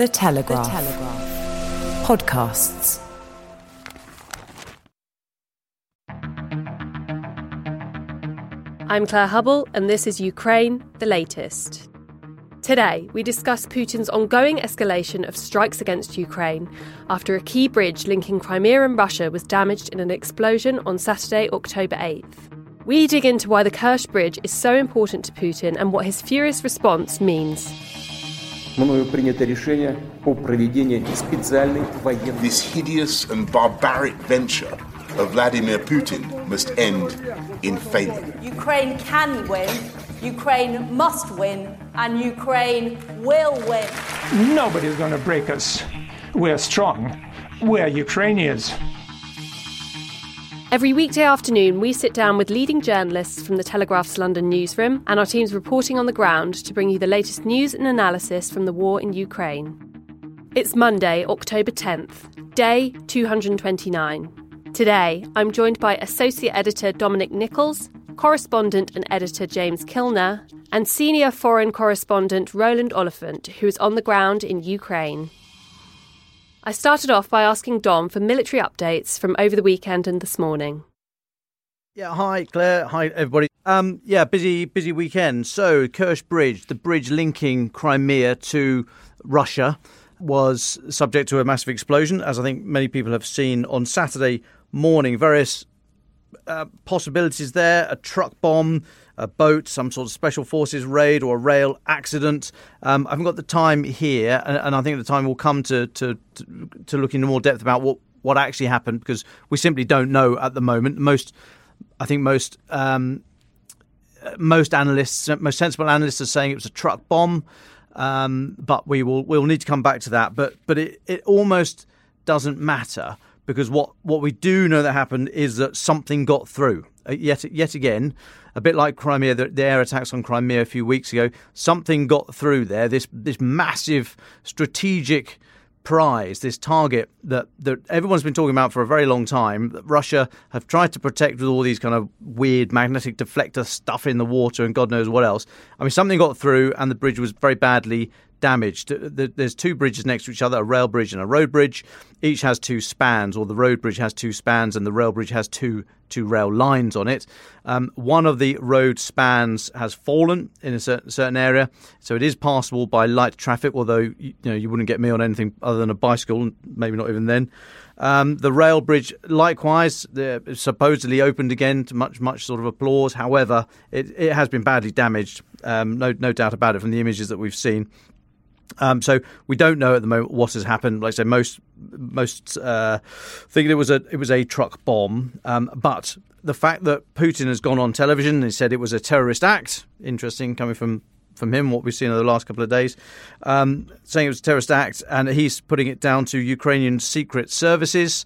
The Telegraph. The Telegraph. Podcasts. I'm Claire Hubble, and this is Ukraine, the latest. Today, we discuss Putin's ongoing escalation of strikes against Ukraine after a key bridge linking Crimea and Russia was damaged in an explosion on Saturday, October 8th. We dig into why the Kerch Bridge is so important to Putin and what his furious response means. This hideous and barbaric venture of Vladimir Putin must end in failure. Ukraine can win, Ukraine must win, and Ukraine will win. Nobody's going to break us. We're strong. We're Ukrainians. Every weekday afternoon, we sit down with leading journalists from the Telegraph's London newsroom and our teams reporting on the ground to bring you the latest news and analysis from the war in Ukraine. It's Monday, October 10th, day 229. Today, I'm joined by Associate Editor Dominic Nicholls, Correspondent and Editor James Kilner, and Senior Foreign Correspondent Roland Oliphant, who is on the ground in Ukraine. I started off by asking Dom for military updates from over the weekend and this morning. Yeah, hi Claire, hi everybody. Um, yeah, busy, busy weekend. So Kerch Bridge, the bridge linking Crimea to Russia, was subject to a massive explosion, as I think many people have seen on Saturday morning. Various uh, possibilities there a truck bomb, a boat, some sort of special forces raid, or a rail accident. Um, I haven't got the time here, and, and, I think the time will come to, to, to, to look into more depth about what, what actually happened because we simply don't know at the moment. Most, I think, most. Um, most analysts, most sensible analysts, are saying it was a truck bomb, um, but we will we'll need to come back to that. But but it, it almost doesn't matter because what, what we do know that happened is that something got through. Uh, yet yet again, a bit like Crimea, the, the, air attacks on Crimea a few weeks ago, something got through there. This this massive strategic prize, this target that, that everyone's been talking about for a very long time, that Russia have tried to protect with all these kind of weird magnetic deflector stuff in the water and God knows what else. I mean, something got through and the bridge was very badly damaged. There's two bridges next to each other, a rail bridge and a road bridge. Each has two spans, or the road bridge has two spans and the rail bridge has two two rail lines on it. Um, one of the road spans has fallen in a certain, area, so it is passable by light traffic. Although you, know you wouldn't get me on anything other than a bicycle, maybe not even then. Um, the rail bridge, likewise, supposedly opened again to much, much sort of applause. However, it, it has been badly damaged. Um, no, no doubt about it from the images that we've seen. Um, so we don't know at the moment what has happened. Like I said, most most uh, think it was a it was a truck bomb, um, but the fact that Putin has gone on television and said it was a terrorist act, interesting coming from from him, what we've seen over the last couple of days, um, saying it was a terrorist act, and he's putting it down to Ukrainian secret services.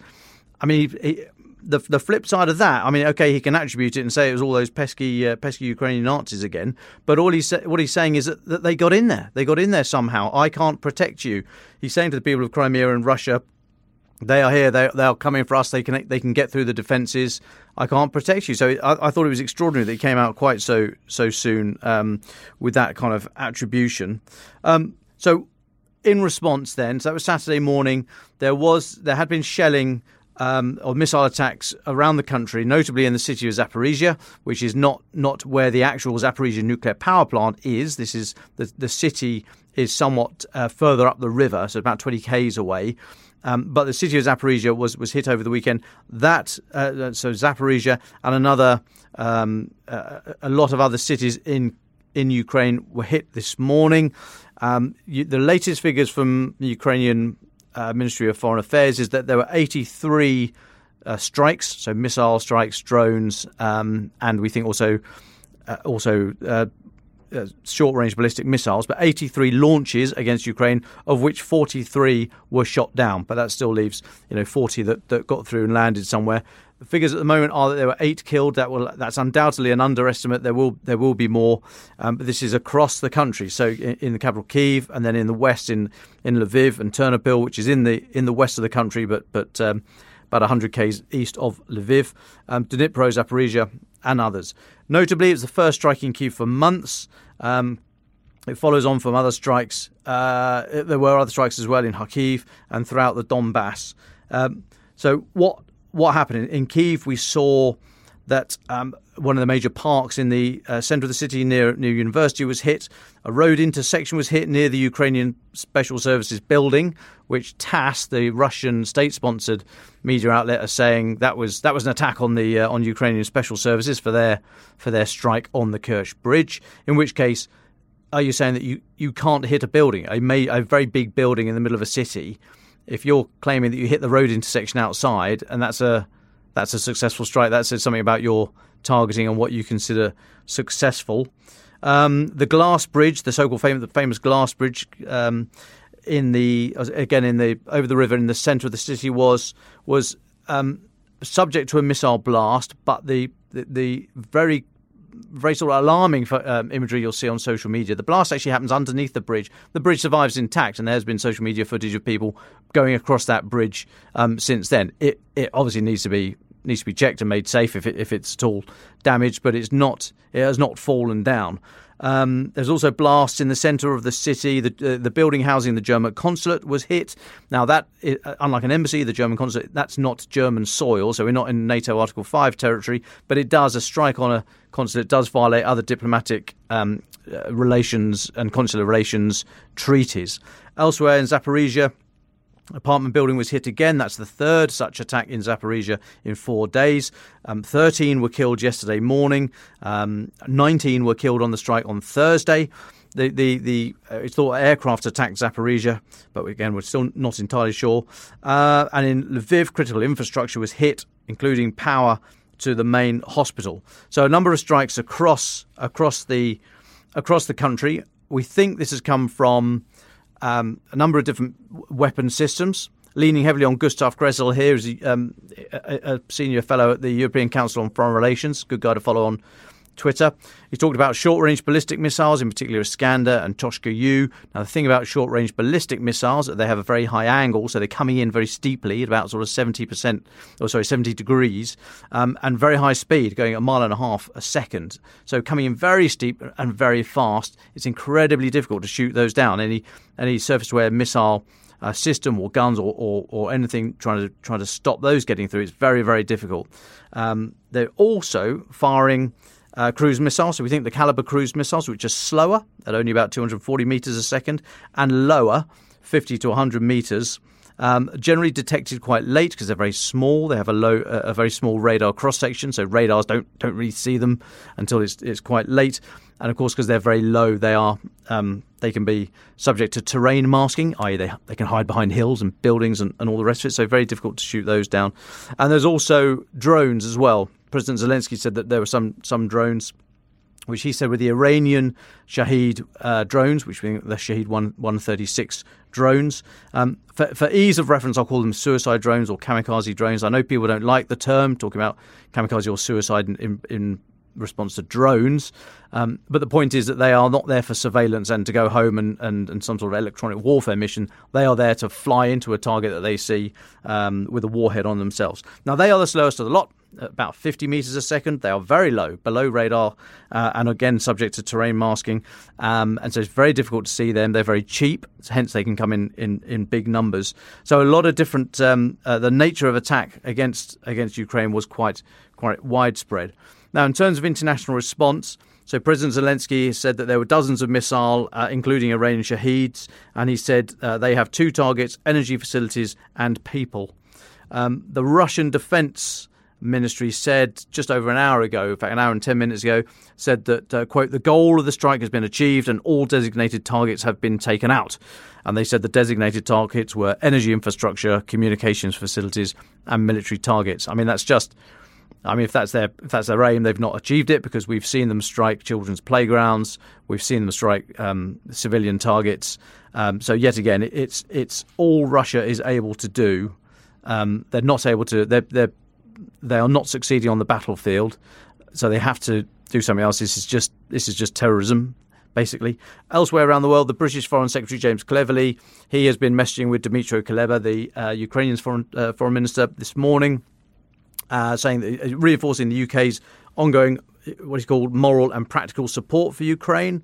I mean, he, he, the the flip side of that, I mean, okay, he can attribute it and say it was all those pesky uh, pesky Ukrainian Nazis again, but all he's what he's saying is that, that they got in there. They got in there somehow. I can't protect you. He's saying to the people of Crimea and Russia, they are here. They they are coming for us. They can they can get through the defences. I can't protect you. So I, I, thought it was extraordinary that he came out quite so so soon um, with that kind of attribution. Um, so in response, then, so that was Saturday morning. There was there had been shelling um, or missile attacks around the country, notably in the city of Zaporizhia, which is not not where the actual Zaporizhia nuclear power plant is. This is the the city is somewhat uh, further up the river, so about 20 k's away. Um, but the city of Zaporizhia was, was hit over the weekend. That uh, so Zaporizhia and another um, uh, a lot of other cities in in Ukraine were hit this morning. Um, you, the latest figures from Ukrainian uh, Ministry of Foreign Affairs is that there were 83 uh, strikes, so missile strikes, drones, um, and we think also uh, also uh, uh, short range ballistic missiles, but 83 launches against Ukraine, of which 43 were shot down. But that still leaves you know 40 that, that got through and landed somewhere. The figures at the moment are that there were eight killed. That will that's undoubtedly an underestimate. There will there will be more, um, but this is across the country. So in, in, the capital Kiev, and then in the west in in Lviv and Ternopil, which is in the in the west of the country, but but um, about 100 k's east of Lviv, um, Dnipro, Zaporizhia, and others. Notably, it's the first strike in Kiev for months. Um, it follows on from other strikes. Uh, there were other strikes as well in Kharkiv and throughout the Donbass. Um, so what what happened in, Kiev? We saw that um, one of the major parks in the uh, centre of the city near near university was hit. A road intersection was hit near the Ukrainian Special Services building, which TASS, the Russian state-sponsored media outlet, are saying that was that was an attack on the uh, on Ukrainian Special Services for their for their strike on the Kerch Bridge. In which case, are you saying that you, you can't hit a building, a, a very big building in the middle of a city? If you're claiming that you hit the road intersection outside, and that's a that's a successful strike. That says something about your targeting and what you consider successful. Um, the glass bridge, the so-called famous, famous glass bridge, um, in the again in the over the river in the centre of the city was was um, subject to a missile blast, but the the, the very very sort of alarming for, um, imagery you'll see on social media. The blast actually happens underneath the bridge. The bridge survives intact, and there's been social media footage of people going across that bridge um, since then. It it obviously needs to be needs to be checked and made safe if it, if it's at all damaged, but it's not. It has not fallen down. Um, there's also blasts in the centre of the city. The, uh, the building housing the German consulate was hit. Now, that, uh, unlike an embassy, the German consulate, that's not German soil, so we're not in NATO Article 5 territory, but it does, a strike on a consulate does violate other diplomatic um, uh, relations and consular relations treaties. Elsewhere in Zaporizhia, Apartment building was hit again. That's the third such attack in Zaporizhia in four days. Um, 13 were killed yesterday morning. Um, 19 were killed on the strike on Thursday. The the the uh, it's thought aircraft attacked Zaporizhia, but again we're still not entirely sure. Uh, and in Lviv, critical infrastructure was hit, including power to the main hospital. So a number of strikes across across the across the country. We think this has come from um, a number of different weapon systems. Leaning heavily on Gustav Gressel here is um, a, a, senior fellow at the European Council on Foreign Relations. Good guy to follow on Twitter. He talked about short range ballistic missiles, in particular Iskander and Tochka U. Now, the thing about short range ballistic missiles, they have a very high angle, so they're coming in very steeply at about sort of 70%, or sorry, 70 degrees, um, and very high speed, going a mile and a half a second. So coming in very steep and very fast. It's incredibly difficult to shoot those down. Any, any surface to air missile. Uh, system or guns or, or, or, anything trying to trying to stop those getting through. It's very very difficult. Um, they're also firing uh, cruise missiles. So we think the Kalibr cruise missiles, which are slower at only about 240 meters a second and lower, 50 to 100 meters. Um, generally detected quite late because they're very small. They have a low, uh, a very small radar cross section, so radars don't don't really see them until it's it's quite late. And of course, because they're very low, they are um, they can be subject to terrain masking, i.e., they they can hide behind hills and buildings and, and all the rest of it. So very difficult to shoot those down. And there's also drones as well. President Zelensky said that there were some some drones which he said were the Iranian Shahid uh, drones, which were the Shahid 1, 136 drones. Um, for, for, ease of reference, I'll call them suicide drones or kamikaze drones. I know people don't like the term, talking about kamikaze or suicide in, in, in response to drones. Um, but the point is that they are not there for surveillance and to go home and, and, and, some sort of electronic warfare mission. They are there to fly into a target that they see um, with a warhead on themselves. Now, they are the slowest of the lot. About 50 meters a second. They are very low, below radar, uh, and again subject to terrain masking. Um, and so it's very difficult to see them. They're very cheap, hence they can come in in, in big numbers. So a lot of different. Um, uh, the nature of attack against against Ukraine was quite quite widespread. Now, in terms of international response. So President Zelensky said that there were dozens of missiles, uh, including Iranian Shahids, and he said uh, they have two targets: energy facilities and people. Um, the Russian defense ministry said just over an hour ago, in fact, an hour and 10 minutes ago, said that, uh, quote, the goal of the strike has been achieved and all designated targets have been taken out. And they said the designated targets were energy infrastructure, communications facilities, and military targets. I mean, that's just. I mean, if that's their if that's their aim, they've not achieved it because we've seen them strike children's playgrounds, we've seen them strike um, civilian targets. Um, so yet again, it's it's all Russia is able to do um, they're not able to. They're, they're they are not succeeding on the battlefield, so they have to do something else. This is just this is just terrorism, basically. Elsewhere around the world, the British Foreign Secretary James Cleverly he has been messaging with Dmytro Kuleba, the uh, Ukrainian foreign uh, foreign minister, this morning, uh, saying that, uh, reinforcing the UK's ongoing what is called moral and practical support for Ukraine.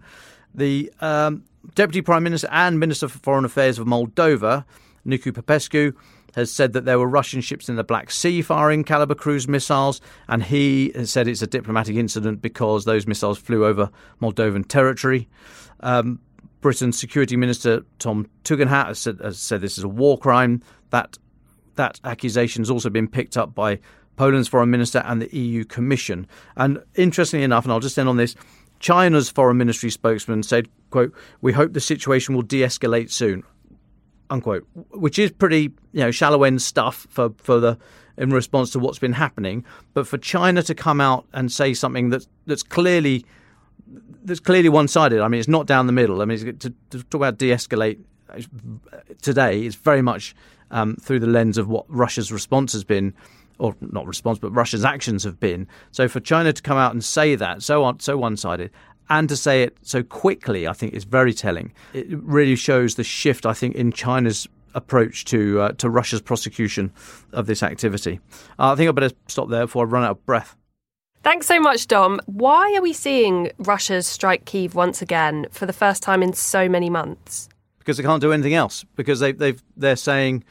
The um, Deputy Prime Minister and Minister for Foreign Affairs of Moldova, Nicu Popescu, has said that there were Russian ships in the Black Sea firing Kalibr cruise missiles, and he has said it's a diplomatic incident because those missiles flew over Moldovan territory. Um, Britain's Security Minister Tom Tugendhat has said, has said this is a war crime. That that accusation has also been picked up by Poland's foreign minister and the EU Commission. And interestingly enough, and I'll just end on this, China's foreign ministry spokesman said, "quote We hope the situation will de-escalate soon." Unquote, which is pretty you know shallow end stuff for for the in response to what's been happening. But for China to come out and say something that's that's clearly that's clearly one sided. I mean, it's not down the middle. I mean, to, to talk about de-escalate today is very much um, through the lens of what Russia's response has been. Or not response, but Russia's actions have been. So for China to come out and say that so on, so one-sided, and to say it so quickly, I think is very telling. It really shows the shift, I think, in China's approach to uh, to Russia's prosecution of this activity. Uh, I think I better stop there before I run out of breath. Thanks so much, Dom. Why are we seeing Russia's strike Kiev once again for the first time in so many months? Because they can't do anything else. Because they, they've they're saying,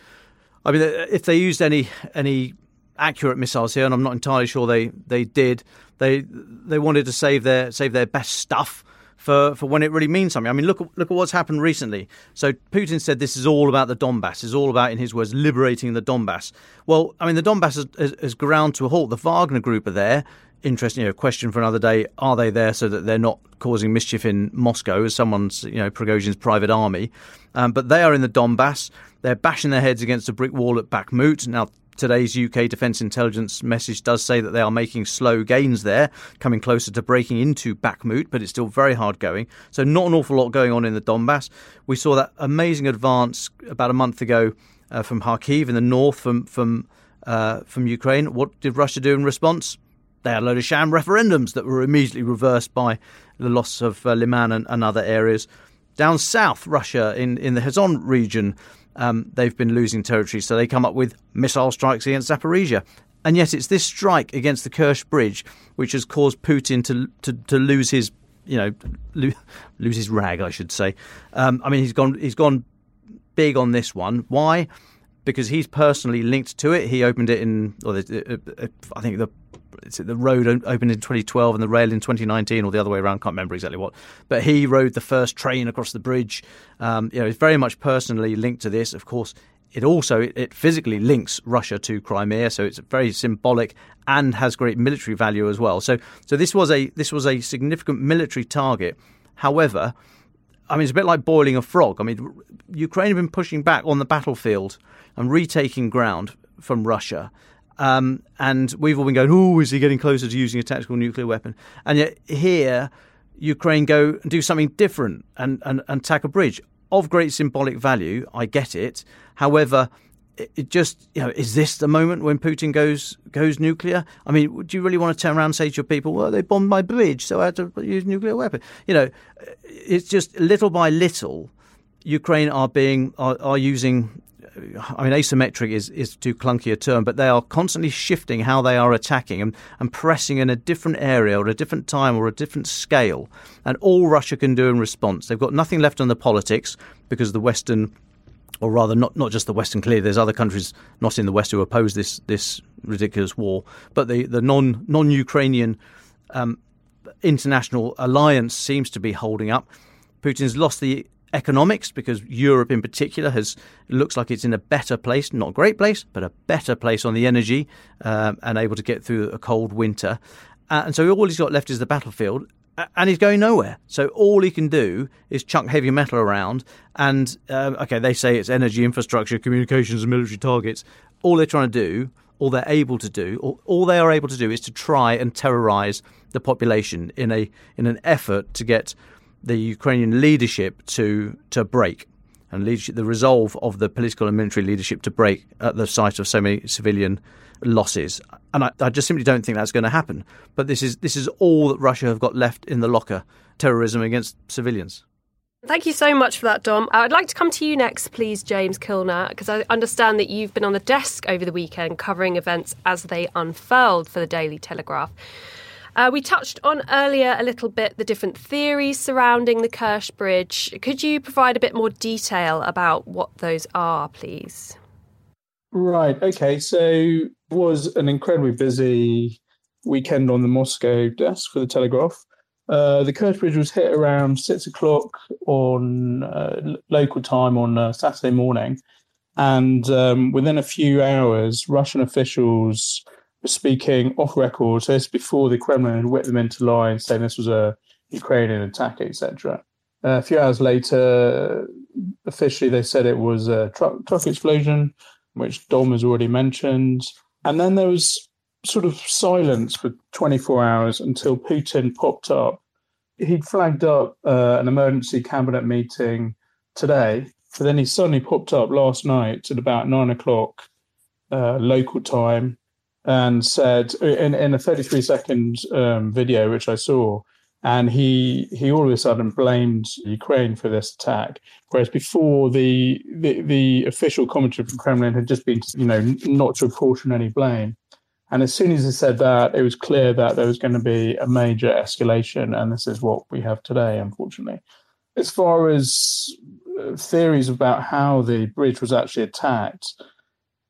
I mean, if they used any any accurate missiles here, and I'm not entirely sure they, they did. They they wanted to save their save their best stuff for, for when it really means something. I mean, look look at what's happened recently. So Putin said this is all about the Donbass. It's all about, in his words, liberating the Donbass. Well, I mean, the Donbass has, has, has ground to a halt. The Wagner group are there. Interesting, you know, question for another day. Are they there so that they're not causing mischief in Moscow as someone's, you know, Prigozhin's private army? Um, but they are in the Donbass. They're bashing their heads against a brick wall at Bakhmut. Now, Today's UK Defence Intelligence message does say that they are making slow gains there, coming closer to breaking into Bakhmut, but it's still very hard going. So, not an awful lot going on in the Donbass. We saw that amazing advance about a month ago uh, from Kharkiv in the north from, from, uh, from Ukraine. What did Russia do in response? They had a load of sham referendums that were immediately reversed by the loss of uh, Liman and, and other areas. Down south, Russia, in, in the Kherson region, um, they've been losing territory. So they come up with missile strikes against Zaporizhia. And yet it's this strike against the Kerch Bridge which has caused Putin to to, to lose his you know lose his rag, I should say. Um, I mean, he's gone he's gone big on this one. Why? Because he's personally linked to it. He opened it in, or the, uh, uh, I think the the road opened in 2012 and the rail in 2019, or the other way around. I can't remember exactly what. But he rode the first train across the bridge. Um, you know, he's very much personally linked to this. Of course, it also it physically links Russia to Crimea, so it's very symbolic and has great military value as well. So, so this was a this was a significant military target. However, I mean, it's a bit like boiling a frog. I mean, Ukraine have been pushing back on the battlefield and retaking ground from Russia. Um, and we've all been going, oh, is he getting closer to using a tactical nuclear weapon? And yet here, Ukraine go and do something different and, and, and attack a bridge of great symbolic value. I get it. However, it, it just you know is this the moment when Putin goes goes nuclear? I mean, would you really want to turn around and say to your people, "Well, they bombed my bridge, so I had to use nuclear weapon"? You know, it's just little by little, Ukraine are being are, are using I mean, asymmetric is, is too clunky a term, but they are constantly shifting how they are attacking and, and pressing in a different area or a different time or a different scale. And all Russia can do in response. They've got nothing left on the politics because the Western, or rather, not, not just the Western, clearly, there's other countries not in the West who oppose this, this ridiculous war, but the, the non, non Ukrainian um, international alliance seems to be holding up. Putin's lost the economics because Europe in particular has looks like it's in a better place, not a great place, but a better place on the energy um, and able to get through a cold winter. Uh, and so all he's got left is the battlefield. And he's going nowhere. So all he can do is chuck heavy metal around. And uh, okay, they say it's energy infrastructure, communications, and military targets. All they're trying to do, all they're able to do, all, all they are able to do, is to try and terrorize the population in a in an effort to get the Ukrainian leadership to to break and the resolve of the political and military leadership to break at the sight of so many civilian losses. And I, I, just simply don't think that's going to happen. But this is this is all that Russia have got left in the locker: terrorism against civilians. Thank you so much for that, Dom. I'd like to come to you next, please, James Kilner, because I understand that you've been on the desk over the weekend covering events as they unfurled for the Daily Telegraph. Uh, we touched on earlier a little bit the different theories surrounding the Kerch Bridge. Could you provide a bit more detail about what those are, please? Right. Okay. So it was an incredibly busy weekend on the Moscow desk for the Telegraph. Uh, the Kerch Bridge was hit around six o'clock on uh, local time on uh, Saturday morning, and um, within a few hours, Russian officials speaking off record. So it's before the Kremlin whipped them into line, saying this was a Ukrainian attack, etc. Uh, a few hours later, officially they said it was a truck truck explosion, which Dom has already mentioned. And then there was sort of silence for 24 hours until Putin popped up. He'd flagged up uh, an emergency cabinet meeting today, but then he suddenly popped up last night at about nine o'clock uh, local time and said in, in a 33 second um, video which I saw, and he he all of a sudden blamed Ukraine for this attack, whereas before the the, the official commentary from Kremlin had just been you know not to apportion any blame. And as soon as he said that, it was clear that there was going to be a major escalation, and this is what we have today, unfortunately. As far as uh, theories about how the bridge was actually attacked,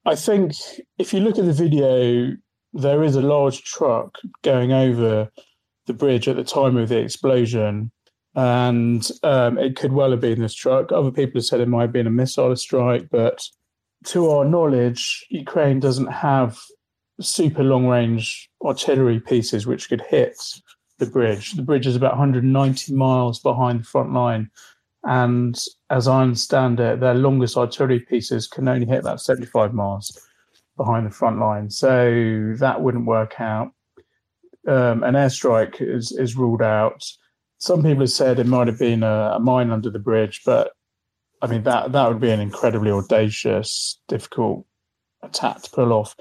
I think if you look at the video, there is a large truck going over the bridge at the time of the explosion, and um, it could well have been this truck. Other people have said it might have been a missile strike, but to our knowledge, Ukraine doesn't have super long range artillery pieces which could hit the bridge. The bridge is about 190 miles behind the front line and as I understand it, their longest artillery pieces can only hit about 75 miles behind the front line. So that wouldn't work out. Um, an airstrike is, is ruled out. Some people have said it might have been a, a mine under the bridge, but I mean that that would be an incredibly audacious, difficult attack to pull off.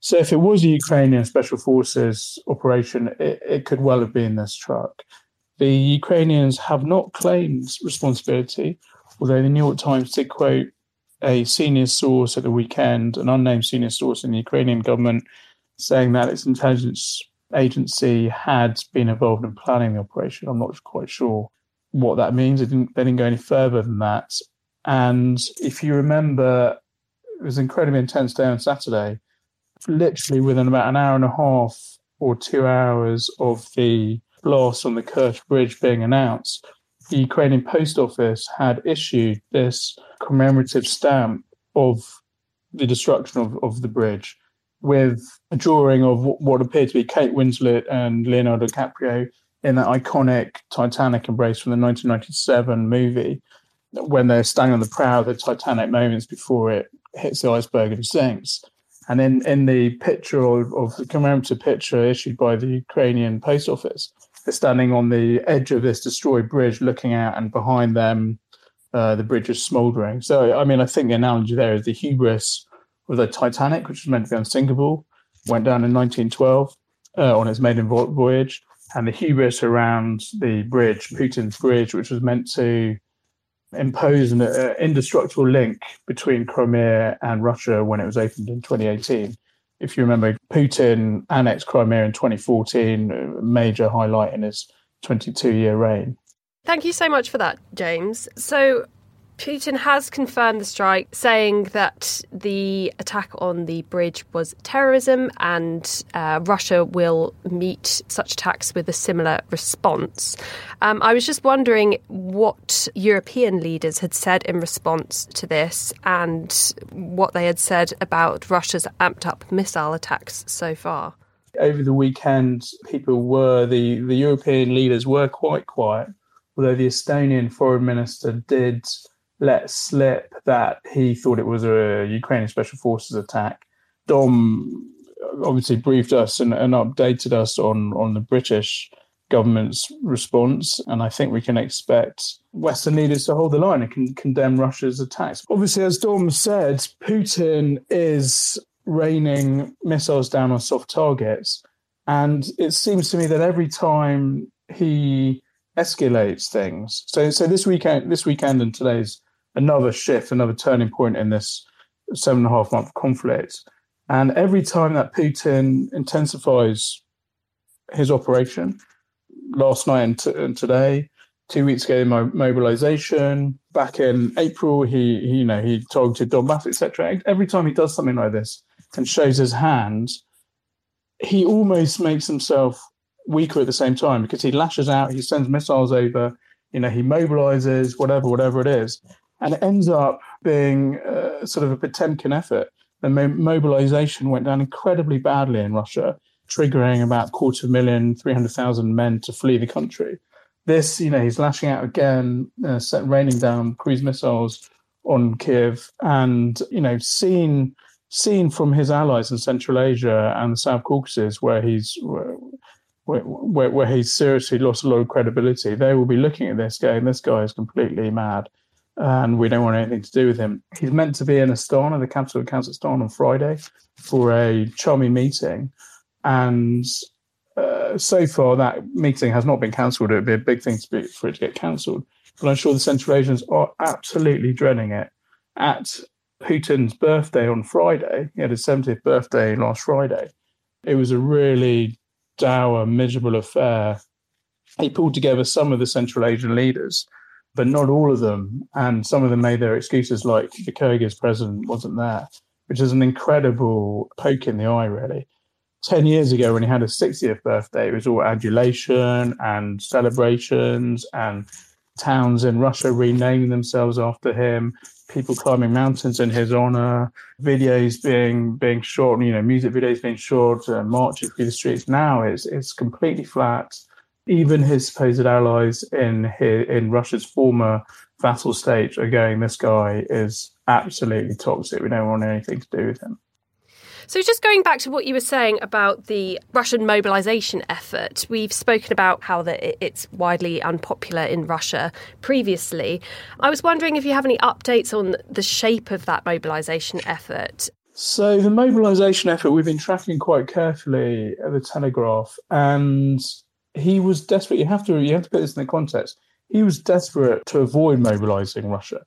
So if it was a Ukrainian special forces operation, it, it could well have been this truck. The Ukrainians have not claimed responsibility, although the New York Times did quote a senior source at the weekend, an unnamed senior source in the Ukrainian government, saying that its intelligence agency had been involved in planning the operation. I'm not quite sure what that means. It didn't, they didn't go any further than that. And if you remember, it was an incredibly intense day on Saturday. Literally within about an hour and a half or two hours of the loss on the Kerch Bridge being announced, the Ukrainian Post Office had issued this commemorative stamp of the destruction of, of the bridge with a drawing of what appeared to be Kate Winslet and Leonardo DiCaprio in that iconic Titanic embrace from the 1997 movie when they're standing on the prow of the Titanic moments before it hits the iceberg and sinks. And in, in the picture of, of the commemorative picture issued by the Ukrainian Post Office, they're standing on the edge of this destroyed bridge, looking out, and behind them, uh, the bridge is smouldering. So, I mean, I think the analogy there is the hubris of the Titanic, which was meant to be unsinkable, went down in 1912 uh, on its maiden voyage, and the hubris around the bridge, Putin's bridge, which was meant to impose an uh, indestructible link between Crimea and Russia when it was opened in 2018. If you remember, Putin annexed Crimea in 2014, a major highlight in his 22 year reign. Thank you so much for that, James. So, Putin has confirmed the strike, saying that the attack on the bridge was terrorism and uh, Russia will meet such attacks with a similar response. Um, I was just wondering what European leaders had said in response to this and what they had said about Russia's amped up missile attacks so far. Over the weekend, people were, the, the European leaders were quite quiet, although the Estonian foreign minister did let slip that he thought it was a Ukrainian special forces attack. Dom uh, obviously briefed us and, and updated us on, on the British government's response. And I think we can expect Western leaders to hold the line and can condemn Russia's attacks. Obviously, as Dom said, Putin is raining missiles down on soft targets. And it seems to me that every time he escalates things, so so this weekend, this weekend and today's another shift, another turning point in this seven and a half month conflict. And every time that Putin intensifies his operation, last night and, t- and today, two weeks ago, in my mobilization, back in April, he, he you know he targeted Donbass, etc. Every time he does something like this and shows his hand, he almost makes himself weaker at the same time because he lashes out, he sends missiles over, you know, he mobilizes, whatever, whatever it is and it ends up being uh, sort of a Potemkin effort. The mo- mobilization went down incredibly badly in Russia, triggering about a quarter million, 300,000 men to flee the country. This, you know, he's lashing out again, uh, raining down cruise missiles on Kiev, and you know, seen seen from his allies in Central Asia and the South Caucasus, where he's where, where, where he's seriously lost a lot of credibility, they will be looking at this going, this guy is completely mad and we don't want anything to do with him. He's meant to be in Astana, the capital of Kazakhstan, on Friday for a CHOMI meeting. And uh, so far, that meeting has not been cancelled. It would be a big thing to be, for it to get cancelled. But I'm sure the Central Asians are absolutely dreading it. At Putin's birthday on Friday, he had his 70th birthday last Friday. It was a really dour, miserable affair. He pulled together some of the Central Asian leaders but not all of them. And some of them made their excuses, like the Kyrgyz president wasn't there, which is an incredible poke in the eye, really. 10 years ago, when he had his 60th birthday, it was all adulation and celebrations and towns in Russia renaming themselves after him, people climbing mountains in his honor, videos being being shot, you know, music videos being shot, uh, marches through the streets. Now it's it's completely flat even his supposed allies in his, in Russia's former vassal state are going, this guy is absolutely toxic. We don't want anything to do with him. So, just going back to what you were saying about the Russian mobilization effort, we've spoken about how that it's widely unpopular in Russia previously. I was wondering if you have any updates on the shape of that mobilization effort. So, the mobilization effort we've been tracking quite carefully at the Telegraph, and he was desperate. You have to you have to put this in the context. He was desperate to avoid mobilizing Russia.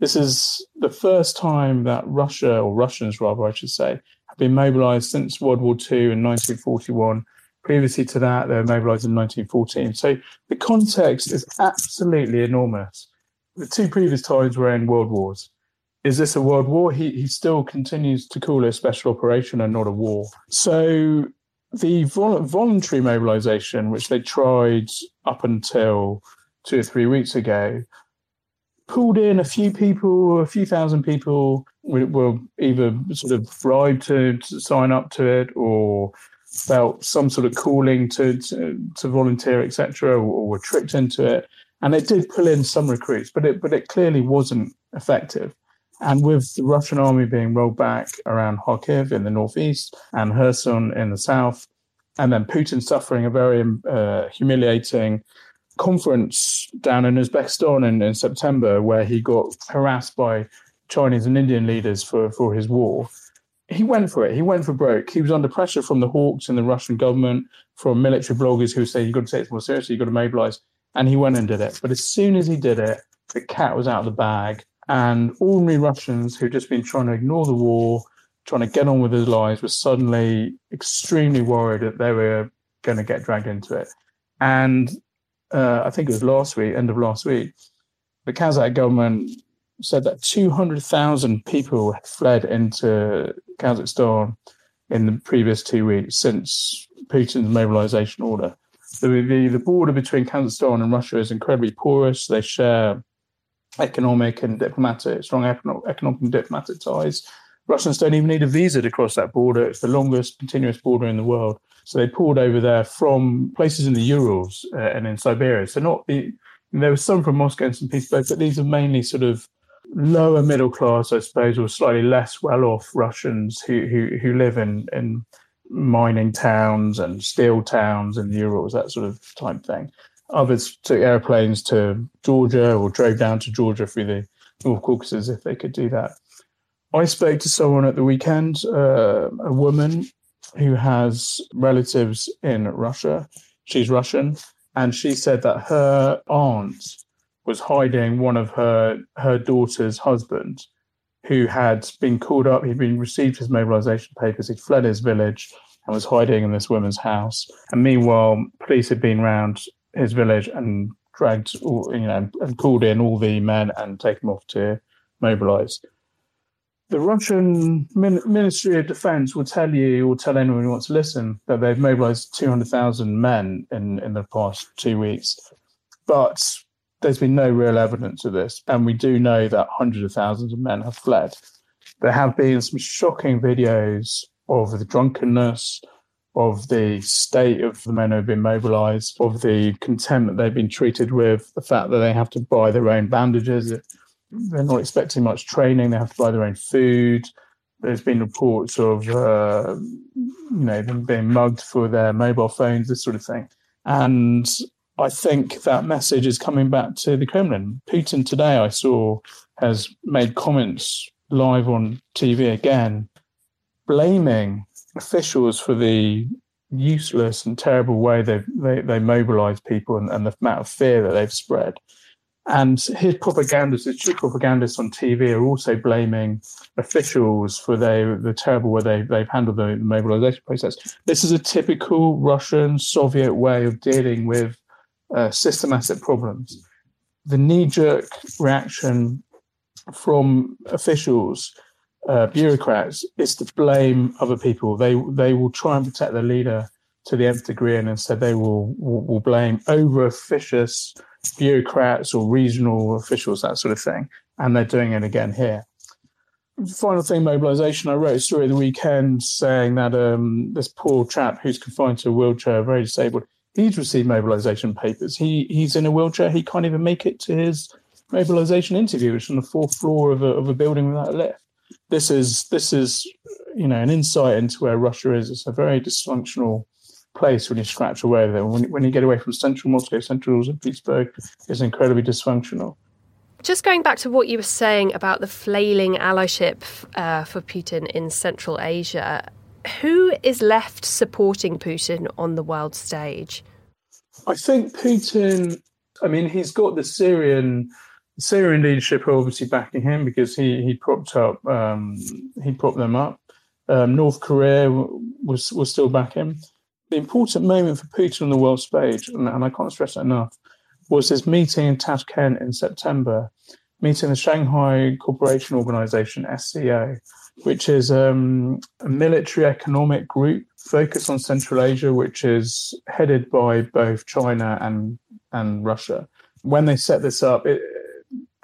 This is the first time that Russia, or Russians rather, I should say, have been mobilized since World War II in 1941. Previously to that, they were mobilized in 1914. So the context is absolutely enormous. The two previous times were in world wars. Is this a world war? He, he still continues to call it a special operation and not a war. So the vol- voluntary mobilization, which they tried up until two or three weeks ago, pulled in a few people, a few thousand people were either sort of bribed to, to sign up to it or felt some sort of calling to to, to volunteer, etc., or, or, were tricked into it. And it did pull in some recruits, but it but it clearly wasn't effective. And with the Russian army being rolled back around Kharkiv in the northeast and Kherson in the south, and then Putin suffering a very uh, humiliating conference down in Uzbekistan in, in September, where he got harassed by Chinese and Indian leaders for, for his war. He went for it. He went for broke. He was under pressure from the hawks and the Russian government, from military bloggers who say you've got to take it more seriously, you've got to mobilize. And he went and did it. But as soon as he did it, the cat was out of the bag, and ordinary Russians who'd just been trying to ignore the war, trying to get on with their lives, were suddenly extremely worried that they were going to get dragged into it. And uh, I think it was last week, end of last week, the Kazakh government said that 200,000 people had fled into Kazakhstan in the previous two weeks since Putin's mobilization order. The, the, the border between Kazakhstan and Russia is incredibly porous. They share economic and diplomatic, strong economic and diplomatic ties. Russians don't even need a visa to cross that border. It's the longest continuous border in the world. So they poured over there from places in the Urals uh, and in Siberia. So not the there was some from Moscow and St. Petersburg, but these are mainly sort of lower middle class, I suppose, or slightly less well off Russians who, who who live in in mining towns and steel towns in the Urals, that sort of type thing. Others took airplanes to Georgia or drove down to Georgia through the North Caucasus if they could do that. I spoke to someone at the weekend, uh, a woman who has relatives in Russia. She's Russian, and she said that her aunt was hiding one of her her daughter's husband, who had been called up. He'd been received his mobilization papers. He'd fled his village and was hiding in this woman's house. And meanwhile, police had been round his village and dragged, all, you know, and called in all the men and taken them off to mobilize. The Russian Ministry of Defense will tell you, or tell anyone who wants to listen, that they've mobilized 200,000 men in, in the past two weeks. But there's been no real evidence of this. And we do know that hundreds of thousands of men have fled. There have been some shocking videos of the drunkenness, of the state of the men who have been mobilized, of the contempt that they've been treated with, the fact that they have to buy their own bandages. They're not expecting much training. They have to buy their own food. There's been reports of, uh, you know, them being mugged for their mobile phones, this sort of thing. And I think that message is coming back to the Kremlin. Putin today, I saw, has made comments live on TV again, blaming officials for the useless and terrible way they they, they mobilize people and, and the amount of fear that they've spread. And his propagandists, his true propagandists on TV are also blaming officials for they, the terrible way they, they've handled the mobilization process. This is a typical Russian Soviet way of dealing with uh, systematic problems. The knee jerk reaction from officials uh, bureaucrats is to blame other people. They they will try and protect their leader to the nth degree, and instead they will will, will blame over officious bureaucrats or regional officials, that sort of thing. And they're doing it again here. Final thing, mobilisation. I wrote a story the weekend saying that um, this poor chap who's confined to a wheelchair, very disabled, he's received mobilisation papers. He he's in a wheelchair. He can't even make it to his mobilisation interview, which is on the fourth floor of a, of a building without a lift this is this is you know an insight into where Russia is. It's a very dysfunctional place when you scratch away there. When, when you get away from central Moscow, central St. Petersburg is incredibly dysfunctional. Just going back to what you were saying about the flailing allyship uh, for Putin in Central Asia, who is left supporting Putin on the world stage? I think Putin. I mean, he's got the Syrian Syrian leadership are obviously backing him because he he propped up um, he propped them up. Um, North Korea was was still backing. The important moment for Putin on the world stage, and, and I can't stress that enough, was his meeting in Tashkent in September, meeting the Shanghai Cooperation Organization (SCO), which is um, a military economic group focused on Central Asia, which is headed by both China and and Russia. When they set this up, it,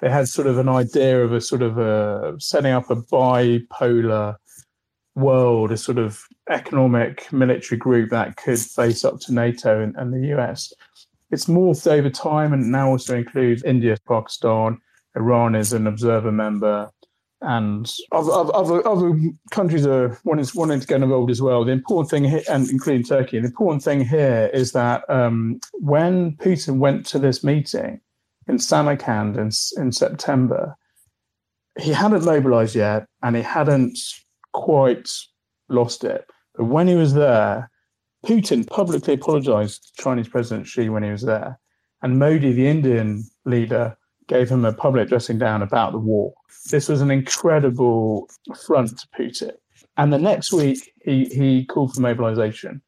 they had sort of an idea of a sort of a setting up a bipolar world, a sort of economic military group that could face up to NATO and, and the US. It's morphed over time and now also includes India, Pakistan, Iran is an observer member, and other, other, other countries are wanting, wanting to get involved as well. The important thing here, and including Turkey, the important thing here is that um, when Putin went to this meeting, in Samarkand in, in September, he hadn't mobilized yet and he hadn't quite lost it. But when he was there, Putin publicly apologized to Chinese President Xi when he was there. And Modi, the Indian leader, gave him a public dressing down about the war. This was an incredible front to Putin. And the next week, he, he called for mobilization.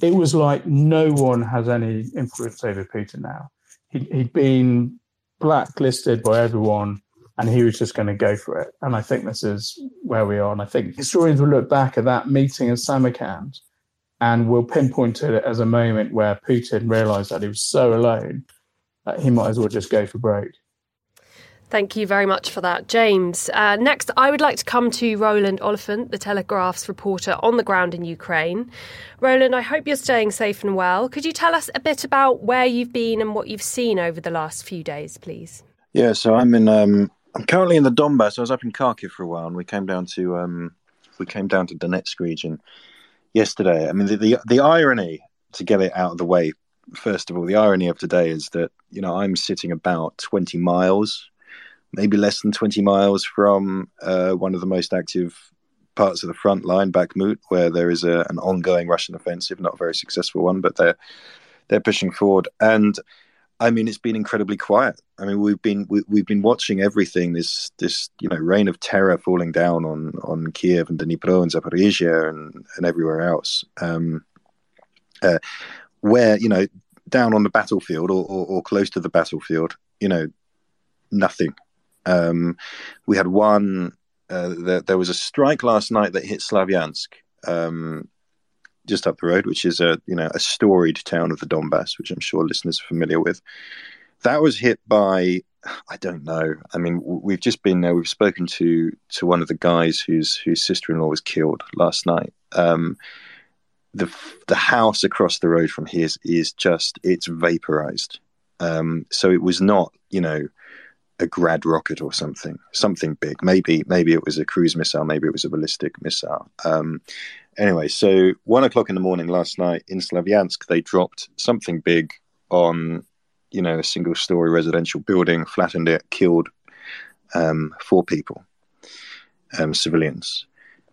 It was like no one has any influence over Putin now. He, he'd been blacklisted by everyone and he was just going to go for it. And I think this is where we are. And I think historians will look back at that meeting in Samarkand and will pinpoint it as a moment where Putin realized that he was so alone that he might as well just go for broke. Thank you very much for that, James. Uh, next, I would like to come to Roland Oliphant, the Telegraph's reporter on the ground in Ukraine. Roland, I hope you're staying safe and well. Could you tell us a bit about where you've been and what you've seen over the last few days, please? Yeah, so I'm in. Um, I'm currently in the Donbass. I was up in Kharkiv for a while, and we came down to um, we came down to Donetsk region yesterday. I mean, the, the the irony to get it out of the way. First of all, the irony of today is that you know I'm sitting about 20 miles maybe less than 20 miles from uh, one of the most active parts of the front line, Bakhmut, where there is a, an ongoing Russian offensive, not a very successful one, but they're they're pushing forward. And I mean, it's been incredibly quiet. I mean, we've been we, have been watching everything. This this you know rain of terror falling down on on Kiev and Dnipro and Zaporizhia and and everywhere else. Um, uh, where you know down on the battlefield or, or, or close to the battlefield, you know, nothing um, we had one. Uh, there, there, was a strike last night that hit Slavyansk, um, just up the road, which is a you know a storied town of the Donbass, which I'm sure listeners are familiar with. That was hit by I don't know. I mean, we've just been there. We've spoken to to one of the guys whose whose sister in law was killed last night. Um, the the house across the road from his is just it's vaporized. Um, so it was not you know a grad rocket or something, something big. Maybe maybe it was a cruise missile, maybe it was a ballistic missile. Um, anyway, so one o'clock in the morning last night in Slavyansk, they dropped something big on, you know, a single story residential building, flattened it, killed um, four people, um, civilians.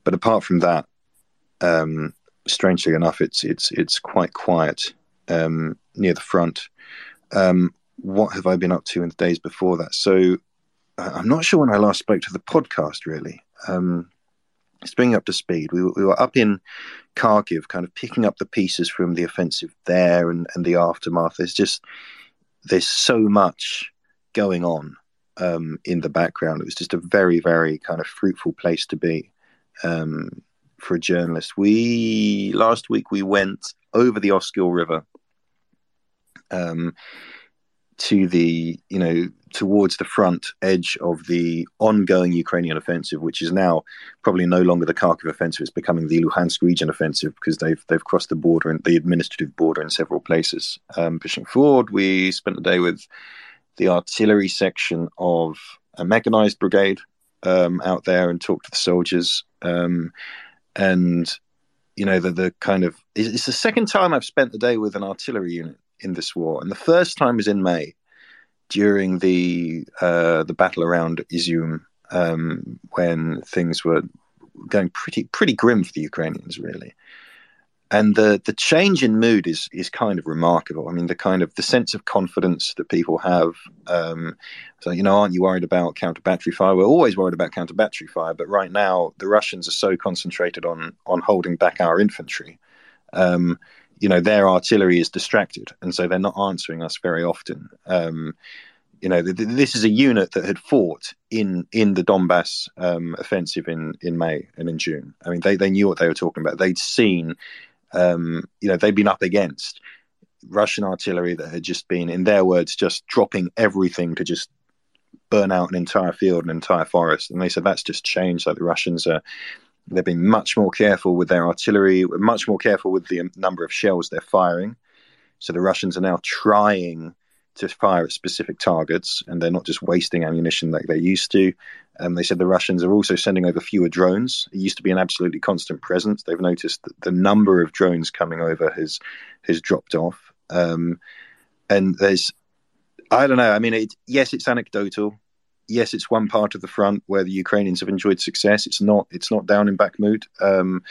But apart from that, um, strangely enough, it's it's it's quite quiet um, near the front. Um, what have I been up to in the days before that? So uh, I'm not sure when I last spoke to the podcast, really. Um, it's bringing up to speed. We, we were up in Kharkiv, kind of picking up the pieces from the offensive there and, and the aftermath. There's just, there's so much going on um, in the background. It was just a very, very kind of fruitful place to be um, for a journalist. We, last week, we went over the Oskil River. Um, to the you know towards the front edge of the ongoing Ukrainian offensive, which is now probably no longer the Kharkiv offensive; it's becoming the Luhansk region offensive because they've they've crossed the border and the administrative border in several places. Um, pushing forward, we spent the day with the artillery section of a mechanized brigade um, out there and talked to the soldiers. Um, and you know the the kind of it's the second time I've spent the day with an artillery unit in this war, and the first time was in May during the uh, the battle around Izium, um, when things were going pretty pretty grim for the Ukrainians, really. And the the change in mood is is kind of remarkable. I mean, the kind of the sense of confidence that people have. Um, so you know, aren't you worried about counter battery fire? We're always worried about counter battery fire, but right now the Russians are so concentrated on on holding back our infantry. Um, you know their artillery is distracted, and so they're not answering us very often. Um, you know, th- this is a unit that had fought in in the Donbass um, offensive in in May and in June. I mean, they they knew what they were talking about. They'd seen, um, you know, they'd been up against Russian artillery that had just been, in their words, just dropping everything to just burn out an entire field, an entire forest. And they said that's just changed. Like the Russians are They've been much more careful with their artillery, much more careful with the number of shells they're firing. So the Russians are now trying to fire at specific targets, and they're not just wasting ammunition like they used to. Um, they said the Russians are also sending over fewer drones. It used to be an absolutely constant presence. They've noticed that the number of drones coming over has has dropped off. Um, and there's, I don't know. I mean, it, yes, it's anecdotal yes, it's one part of the front where the Ukrainians have enjoyed success. It's not it's not down in Bakhmut, um,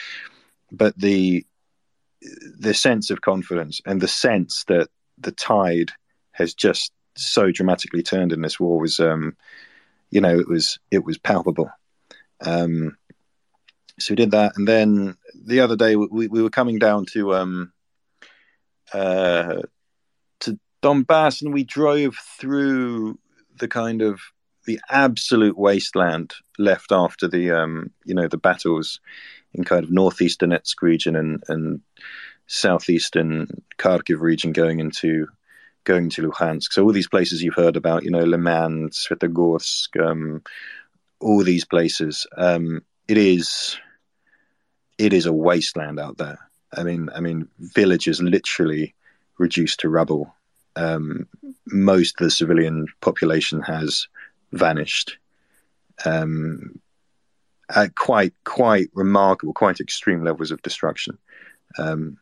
but the the sense of confidence and the sense that the tide has just so dramatically turned in this war was, um, you know, it was it was palpable. Um, so we did that, and then the other day we, we were coming down to um, uh, to Donbass, and we drove through the kind of the absolute wasteland left after the um, you know the battles in kind of northeastern Donetsk region and and southeastern Kharkiv region going into going to Luhansk. So all these places you've heard about, you know, Liman, Svetogorsk, um, all these places. Um, it is it is a wasteland out there. I mean, I mean, villages literally reduced to rubble. Um, most of the civilian population has vanished. Um, at quite quite remarkable, quite extreme levels of destruction, um,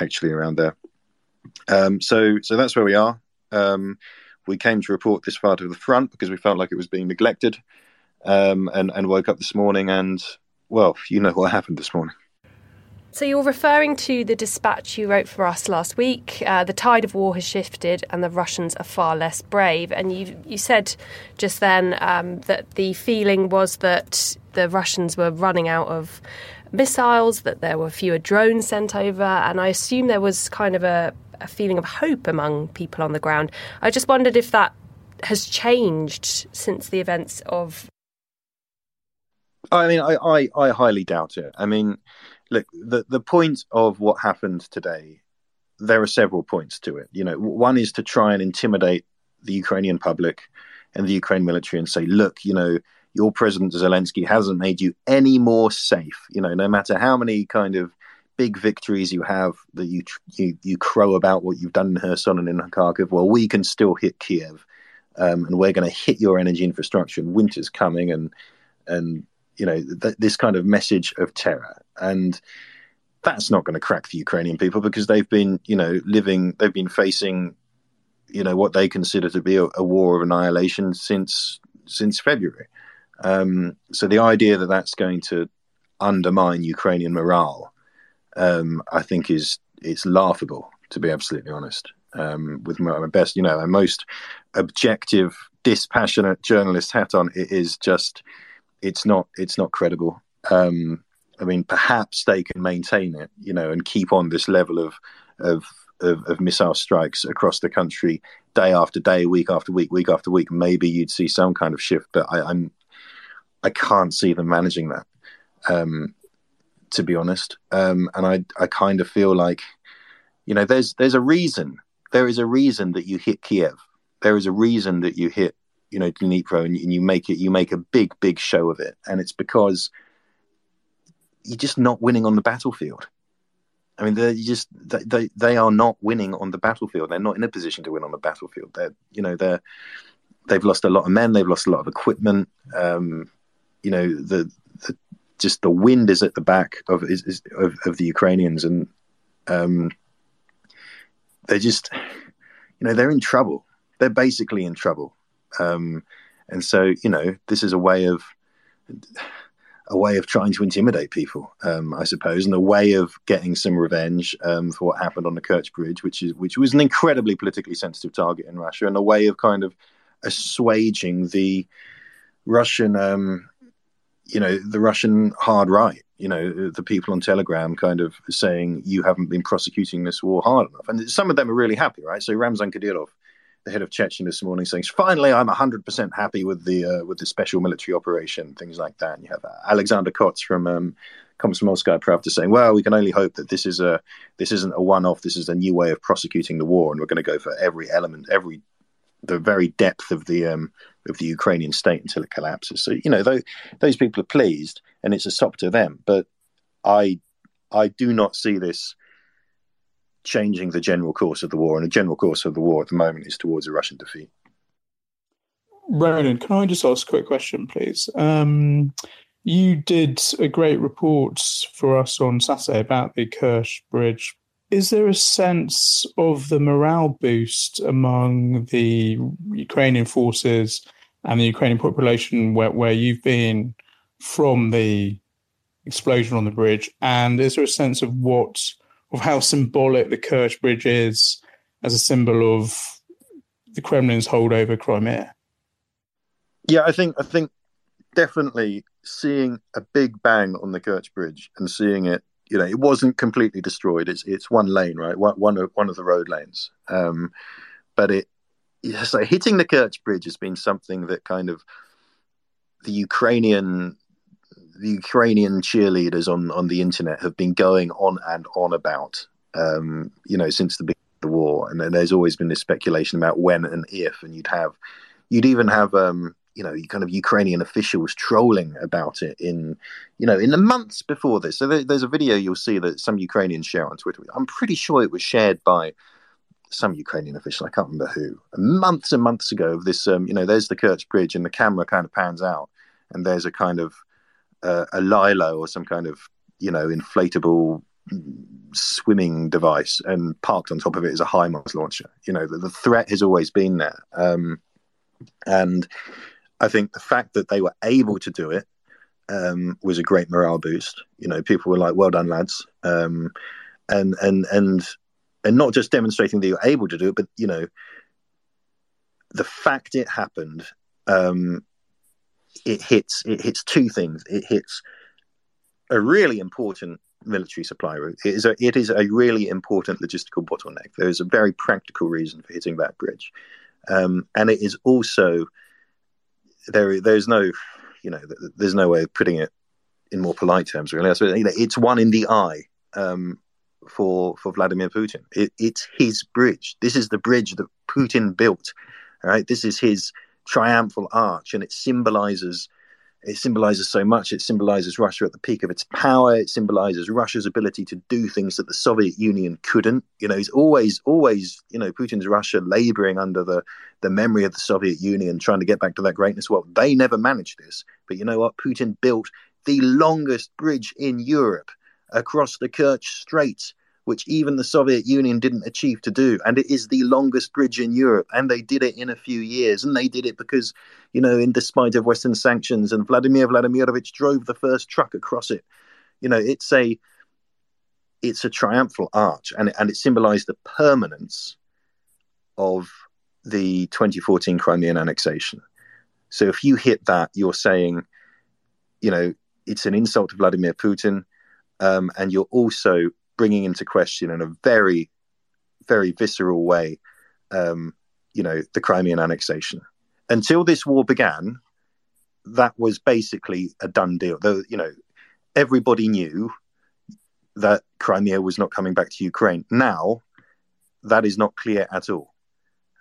actually around there. Um, so so that's where we are. Um, we came to report this part of the front because we felt like it was being neglected, um, and and woke up this morning and well, you know what happened this morning. So you're referring to the dispatch you wrote for us last week. Uh, the tide of war has shifted, and the Russians are far less brave. And you you said just then um, that the feeling was that the Russians were running out of missiles, that there were fewer drones sent over, and I assume there was kind of a, a feeling of hope among people on the ground. I just wondered if that has changed since the events of. I mean, I, I, I highly doubt it. I mean look, the the point of what happened today, there are several points to it. You know, one is to try and intimidate the Ukrainian public and the Ukraine military and say, look, you know, your president Zelensky hasn't made you any more safe. You know, no matter how many kind of big victories you have that you you, you crow about what you've done in Kherson and in Kharkiv, well, we can still hit Kiev, um, and we're going to hit your energy infrastructure. And winter's coming, and and you know th- this kind of message of terror. And that's not going to crack the ukrainian people because they've been you know living they've been facing you know what they consider to be a, a war of annihilation since since february. Um, so the idea that that's going to undermine ukrainian morale um, i think is it's laughable to be absolutely honest. Um, with my best you know a most objective dispassionate journalist hat on it is just it's not it's not credible. Um, I mean, perhaps they can maintain it, you know, and keep on this level of of of, of missile strikes across the country day after day, week after week, week after week. Maybe you'd see some kind of shift, but I, I'm I can't see them managing that. Um, to be honest, um, and I I kind of feel like, you know, there's there's a reason. There is a reason that you hit Kiev. There is a reason that you hit you know Dnipro and, and you make it you make a big big show of it and it's because you're just not winning on the battlefield I mean, they're just they they are not winning on the battlefield. They're not in a position to win on the battlefield. They're you know they're they've lost a lot of men. They've lost a lot of equipment. Um, you know the, the just the wind is at the back of is, is of, of, the Ukrainians, and um, they're just you know they're in trouble. They're basically in trouble. Um, and so, you know, this is a way of a way of trying to intimidate people, um, I suppose, and a way of getting some revenge um, for what happened on the Kerch Bridge, which is which was an incredibly politically sensitive target in Russia, and a way of kind of assuaging the Russian, um, you know, the Russian hard right. You know, the people on Telegram kind of saying you haven't been prosecuting this war hard enough, and some of them are really happy, right? So Ramzan Kadyrov the head of Chechen this morning saying, "Finally, I'm 100% happy with the uh, with the special military operation, things like that." And you have uh, Alexander Kots from um, Komsomolskaya Pravda saying, "Well, we can only hope that this is a this isn't a one-off. This is a new way of prosecuting the war, and we're going to go for every element, every the very depth of the um, of the Ukrainian state until it collapses." So you know, those, those people are pleased, and it's a sop to them. But I I do not see this changing the general course of the war. And the general course of the war at the moment is towards a Russian defeat. Roland, can I just ask a quick question, please? Um, you did a great report for us on Saturday about the Kerch Bridge. Is there a sense of the morale boost among the Ukrainian forces and the Ukrainian population where, where you've been from the explosion on the bridge? And is there a sense of what of how symbolic the Kerch Bridge is as a symbol of the Kremlin's hold over Crimea? Yeah, I think I think definitely seeing a big bang on the Kerch Bridge and seeing it, you know, it wasn't completely destroyed. It's it's one lane, right? One one of one of the road lanes. Um, but it, yeah, so hitting the Kerch Bridge has been something that kind of the Ukrainian the Ukrainian cheerleaders on on the internet have been going on and on about. Um, you know, since the beginning of the war, and there's always been this speculation about when and if, and you'd have, you'd even have um, you know, kind of Ukrainian officials trolling about it in, you know, in the months before this. So there, there's a video you'll see that some Ukrainians share on Twitter. I'm pretty sure it was shared by some Ukrainian official. I can't remember who. Months and months ago, of this, um, you know, there's the Kerch Bridge, and the camera kind of pans out, and there's a kind of a lilo or some kind of, you know, inflatable swimming device, and parked on top of it is a HIMARS launcher. You know, the, the threat has always been there. Um, and I think the fact that they were able to do it um, was a great morale boost. You know, people were like, "Well done, lads," um, and and and and not just demonstrating that you're able to do it, but you know, the fact it happened, um, it hits it hits two things. It hits a really important military supply route. It is a it is a really important logistical bottleneck. There is a very practical reason for hitting that bridge, um, and it is also there there's no you know there's no way of putting it in more polite terms really you know, it's one in the eye um, for for Vladimir Putin it, it's his bridge this is the bridge that Putin built right this is his triumphal arch and it symbolizes it symbolizes so much. It symbolizes Russia at the peak of its power. It symbolizes Russia's ability to do things that the Soviet Union couldn't. You know, he's always, always, you know, Putin's Russia laboring under the, the memory of the Soviet Union, trying to get back to that greatness. Well, they never managed this. But you know what? Putin built the longest bridge in Europe across the Kerch Strait which even the Soviet Union didn't achieve to do. And it is the longest bridge in Europe. And they did it in a few years. And they did it because, you know, in despite of Western sanctions, and Vladimir Vladimirovich drove the first truck across it. You know, it's a it's a triumphal arch and, and it symbolized the permanence of the 2014 Crimean annexation. So if you hit that, you're saying, you know, it's an insult to Vladimir Putin, um, and you're also bringing into question in a very, very visceral way, um, you know, the Crimean annexation. Until this war began, that was basically a done deal. Though, you know, everybody knew that Crimea was not coming back to Ukraine. Now, that is not clear at all.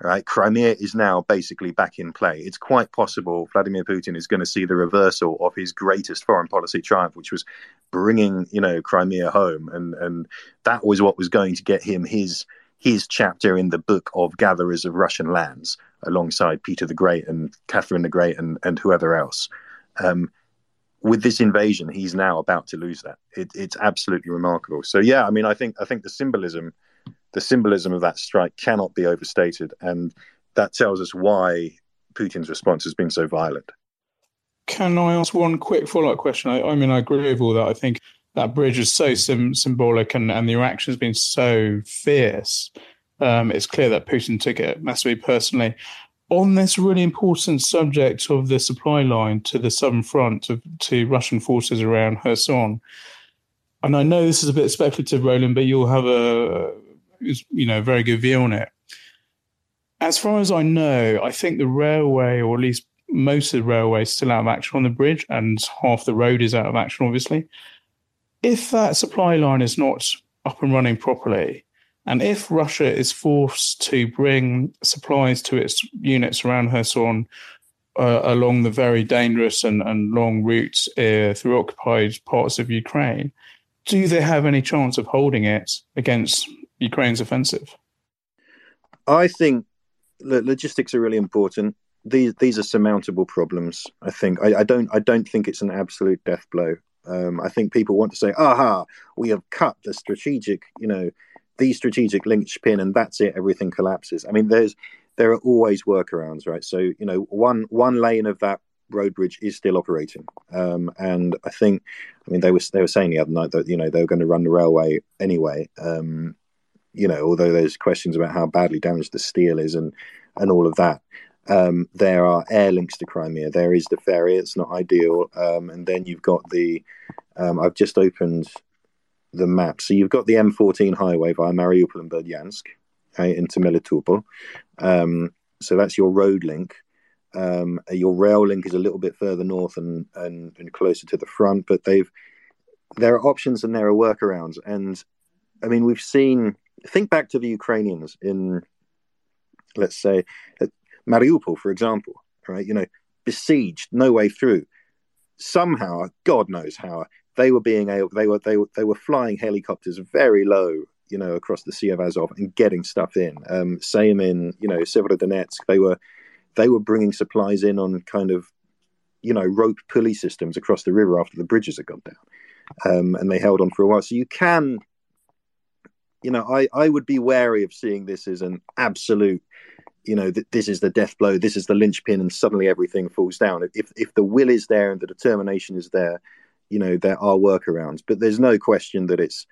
Right, Crimea is now basically back in play. It's quite possible Vladimir Putin is going to see the reversal of his greatest foreign policy triumph, which was bringing you know Crimea home, and and that was what was going to get him his his chapter in the book of gatherers of Russian lands, alongside Peter the Great and Catherine the Great and and whoever else. Um, with this invasion, he's now about to lose that. It, it's absolutely remarkable. So yeah, I mean, I think I think the symbolism the symbolism of that strike cannot be overstated. And that tells us why Putin's response has been so violent. Can I ask one quick follow up question? I, I, mean, I agree with all that. I think that bridge is so sim- symbolic and, and the reaction has been so fierce. Um, it's clear that Putin took it massively personally. On this really important subject of the supply line to the southern front, of, to Russian forces around Kherson, and I know this is a bit speculative, Roland, but you'll have a is you know a very good view on it. As far as I know, I think the railway, or at least most of the railway, is still out of action on the bridge, and half the road is out of action, obviously. If that supply line is not up and running properly, and if Russia is forced to bring supplies to its units around Kherson uh, along the very dangerous and, and long routes uh, through occupied parts of Ukraine, do they have any chance of holding it against Ukraine's offensive? I think logistics are really important. These these are surmountable problems. I think I, I don't I don't think it's an absolute death blow. Um, I think people want to say, "Aha, we have cut the strategic, you know, the strategic linchpin, and that's it. Everything collapses." I mean, there's there are always workarounds, right? So you know, one one lane of that road bridge is still operating, um, and I think, I mean, they were they were saying the other night that you know they were going to run the railway anyway. Um, you know, although there's questions about how badly damaged the steel is and and all of that. Um, there are air links to Crimea. There is the ferry. It's not ideal. Um, and then you've got the. Um, I've just opened the map. So you've got the M14 highway via Mariupol and Berdyansk okay, into Melitopol. Um, so that's your road link. Um, your rail link is a little bit further north and, and, and closer to the front, but they've there are options and there are workarounds. And I mean, we've seen. Think back to the Ukrainians in, let's say, Mariupol, for example. Right, you know, besieged, no way through. Somehow, God knows how, they were being able, they were they were they were flying helicopters very low, you know, across the Sea of Azov and getting stuff in. Um, same in you know Severodonetsk, they were they were bringing supplies in on kind of you know rope pulley systems across the river after the bridges had gone down, um, and they held on for a while. So you can, you know, I I would be wary of seeing this as an absolute you know that this is the death blow this is the linchpin and suddenly everything falls down. If if the will is there and the determination is there you know there are workarounds. But there's no question that it's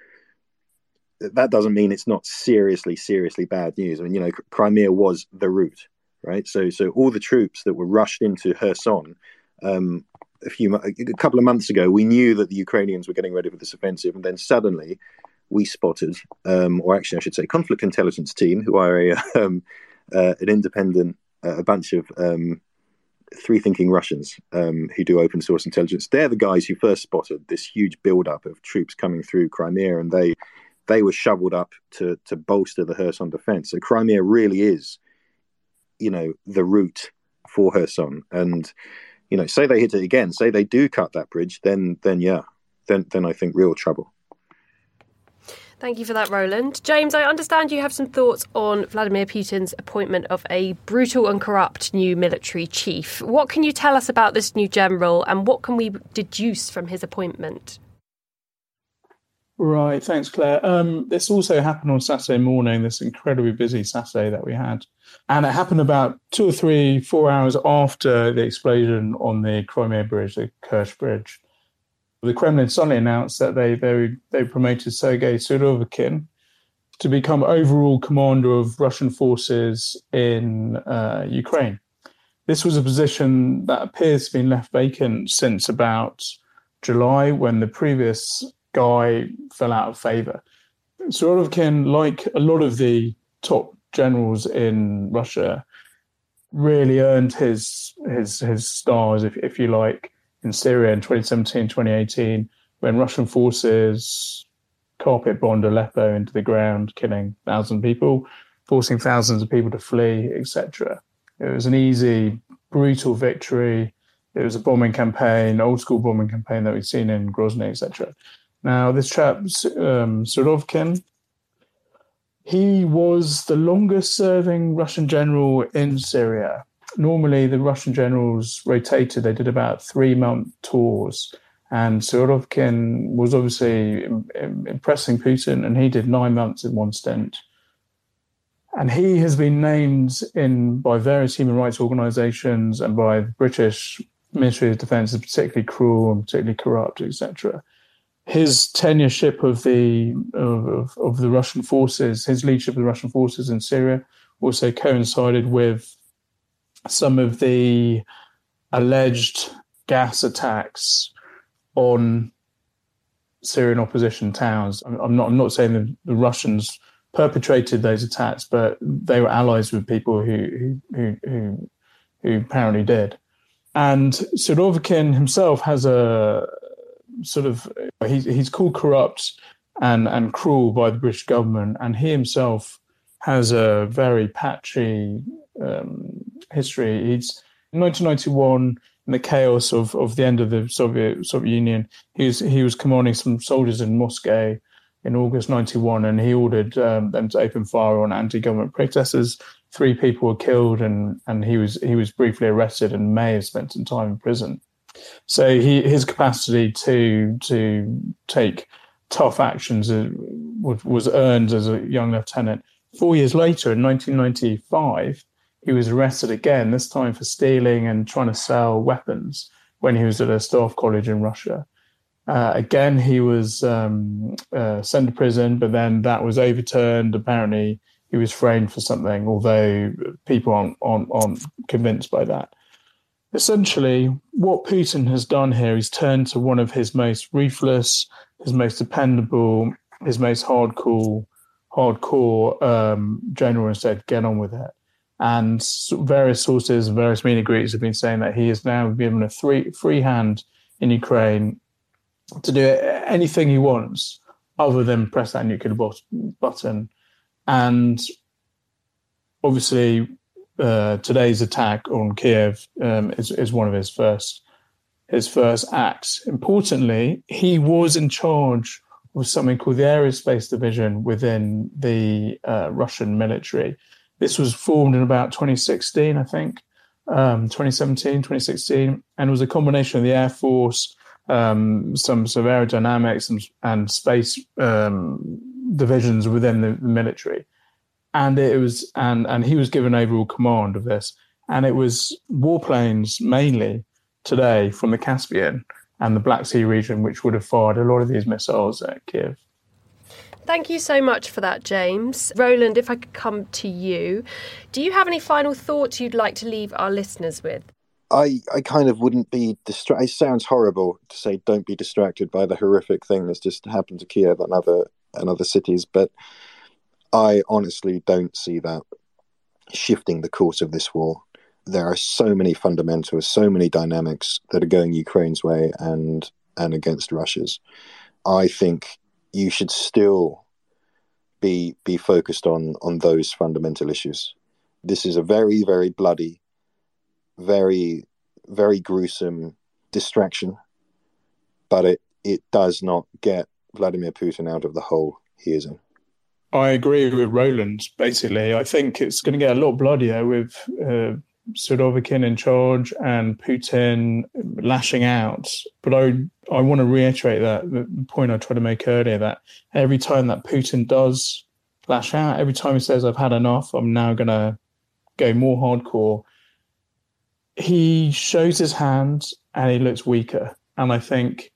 that doesn't mean it's not seriously seriously bad news. I mean you know crimea was the route right? So so all the troops that were rushed into Kherson um, a few a couple of months ago we knew that the ukrainians were getting ready for this offensive and then suddenly we spotted um, or actually i should say conflict intelligence team who are a um, uh, an independent uh, a bunch of um, three thinking Russians um, who do open source intelligence. They're the guys who first spotted this huge buildup of troops coming through Crimea, and they they were shoveled up to to bolster the Kherson defense. So Crimea really is, you know, the route for Kherson. And you know, say they hit it again, say they do cut that bridge, then then yeah, then then I think real trouble. Thank you for that, Roland. James, I understand you have some thoughts on Vladimir Putin's appointment of a brutal and corrupt new military chief. What can you tell us about this new general and what can we deduce from his appointment? Right, thanks, Claire. Um, this also happened on Saturday morning, this incredibly busy Saturday that we had. And it happened about two or three, four hours after the explosion on the Crimea Bridge, the Kerch Bridge the Kremlin suddenly announced that they they they promoted Sergei Surovikin to become overall commander of Russian forces in uh, Ukraine. This was a position that appears to have been left vacant since about July, when the previous guy fell out of favor. Surovikin, like a lot of the top generals in Russia, really earned his his his stars, if if you like, in Syria in 2017, 2018, when Russian forces carpet bombed Aleppo into the ground, killing thousands of people, forcing thousands of people to flee, etc. It was an easy, brutal victory. It was a bombing campaign, old school bombing campaign that we'd seen in Grozny, etc. Now, this chap, um, Surovikin, he was the longest serving Russian general in Syria normally the Russian generals rotated. They did about three month tours. And Surovikin was obviously impressing Putin, and he did nine months in one stint. And he has been named in by various human rights organisations and by the British Ministry of Defence as particularly cruel and particularly corrupt, etc. His tenureship of the of, of the Russian forces, his leadership of the Russian forces in Syria, also coincided with some of the alleged gas attacks on Syrian opposition towns. I'm not. I'm not saying the, the Russians perpetrated those attacks, but they were allies with people who who who, who apparently did. And Surovikin himself has a sort of he's he's called corrupt and and cruel by the British government, and he himself has a very patchy um, history. He's in 1991 in the chaos of, of the end of the Soviet Soviet Union. He was he was commanding some soldiers in Moscow in August 91, and he ordered um, them to open fire on anti-government protesters. Three people were killed, and and he was he was briefly arrested and may have spent some time in prison. So he his capacity to to take tough actions uh, was earned as a young lieutenant. Four years later, in 1995, he was arrested again, this time for stealing and trying to sell weapons when he was at a staff college in Russia. Uh, again, he was um, uh, sent to prison, but then that was overturned. Apparently, he was framed for something, although people aren't, aren't, aren't convinced by that. Essentially, what Putin has done here is turned to one of his most ruthless, his most dependable, his most hardcore, hardcore um, general and said, "Get on with it." And various sources, various media groups have been saying that he is now given a free free hand in Ukraine to do anything he wants, other than press that nuclear button and obviously, uh, today's attack on Kiev um, is, is one of his first his first acts. Importantly, he was in charge of something called the Aerospace Division within the uh, Russian military. This was formed in about 2016, I think, um, 2017, 2016, and was a combination of the Air Force, um, some of aerodynamics and, and space um, divisions within the, the military, and it was and and he was given overall command of this, and it was warplanes mainly today from the Caspian and the Black Sea region, which would have fired a lot of these missiles at Kiev. Thank you so much for that, James. Roland, if I could come to you, do you have any final thoughts you'd like to leave our listeners with? I, I kind of wouldn't be distracted. It sounds horrible to say don't be distracted by the horrific thing that's just happened to Kiev and other and other cities, but I honestly don't see that shifting the course of this war. There are so many fundamentals, so many dynamics that are going Ukraine's way and and against Russia's. I think you should still be be focused on on those fundamental issues. This is a very very bloody, very very gruesome distraction, but it it does not get Vladimir Putin out of the hole he is in. I agree with Roland. Basically, I think it's going to get a lot bloodier with uh, Surovikin in charge and Putin lashing out. But I I want to reiterate that the point I tried to make earlier that every time that Putin does lash out, every time he says I've had enough, I'm now to go more hardcore. He shows his hand and he looks weaker, and I think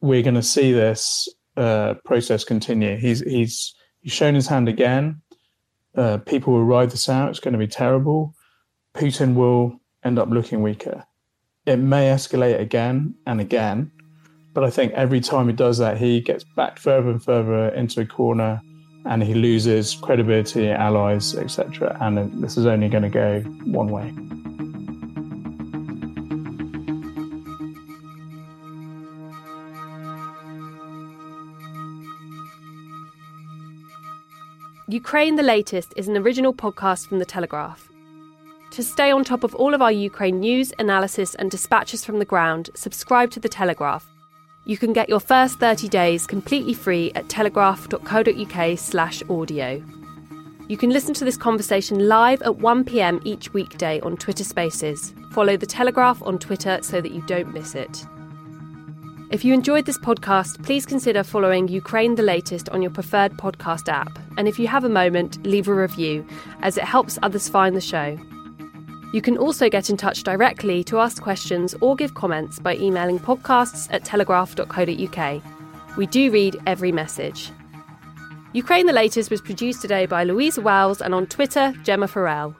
we're going to see this uh, process continue. He's he's he's shown his hand again. Uh, people will ride this out. It's going to be terrible. Putin will end up looking weaker. It may escalate again and again, but I think every time he does that, he gets backed further and further into a corner, and he loses credibility, allies, etc. And this is only going to go one way. Ukraine the Latest is an original podcast from The Telegraph. To stay on top of all of our Ukraine news, analysis, and dispatches from the ground, subscribe to The Telegraph. You can get your first 30 days completely free at telegraph.co.uk/slash audio. You can listen to this conversation live at 1 pm each weekday on Twitter Spaces. Follow The Telegraph on Twitter so that you don't miss it. If you enjoyed this podcast, please consider following Ukraine the Latest on your preferred podcast app. And if you have a moment, leave a review, as it helps others find the show. You can also get in touch directly to ask questions or give comments by emailing podcasts at telegraph.co.uk. We do read every message. Ukraine the Latest was produced today by Louisa Wells and on Twitter, Gemma Farrell.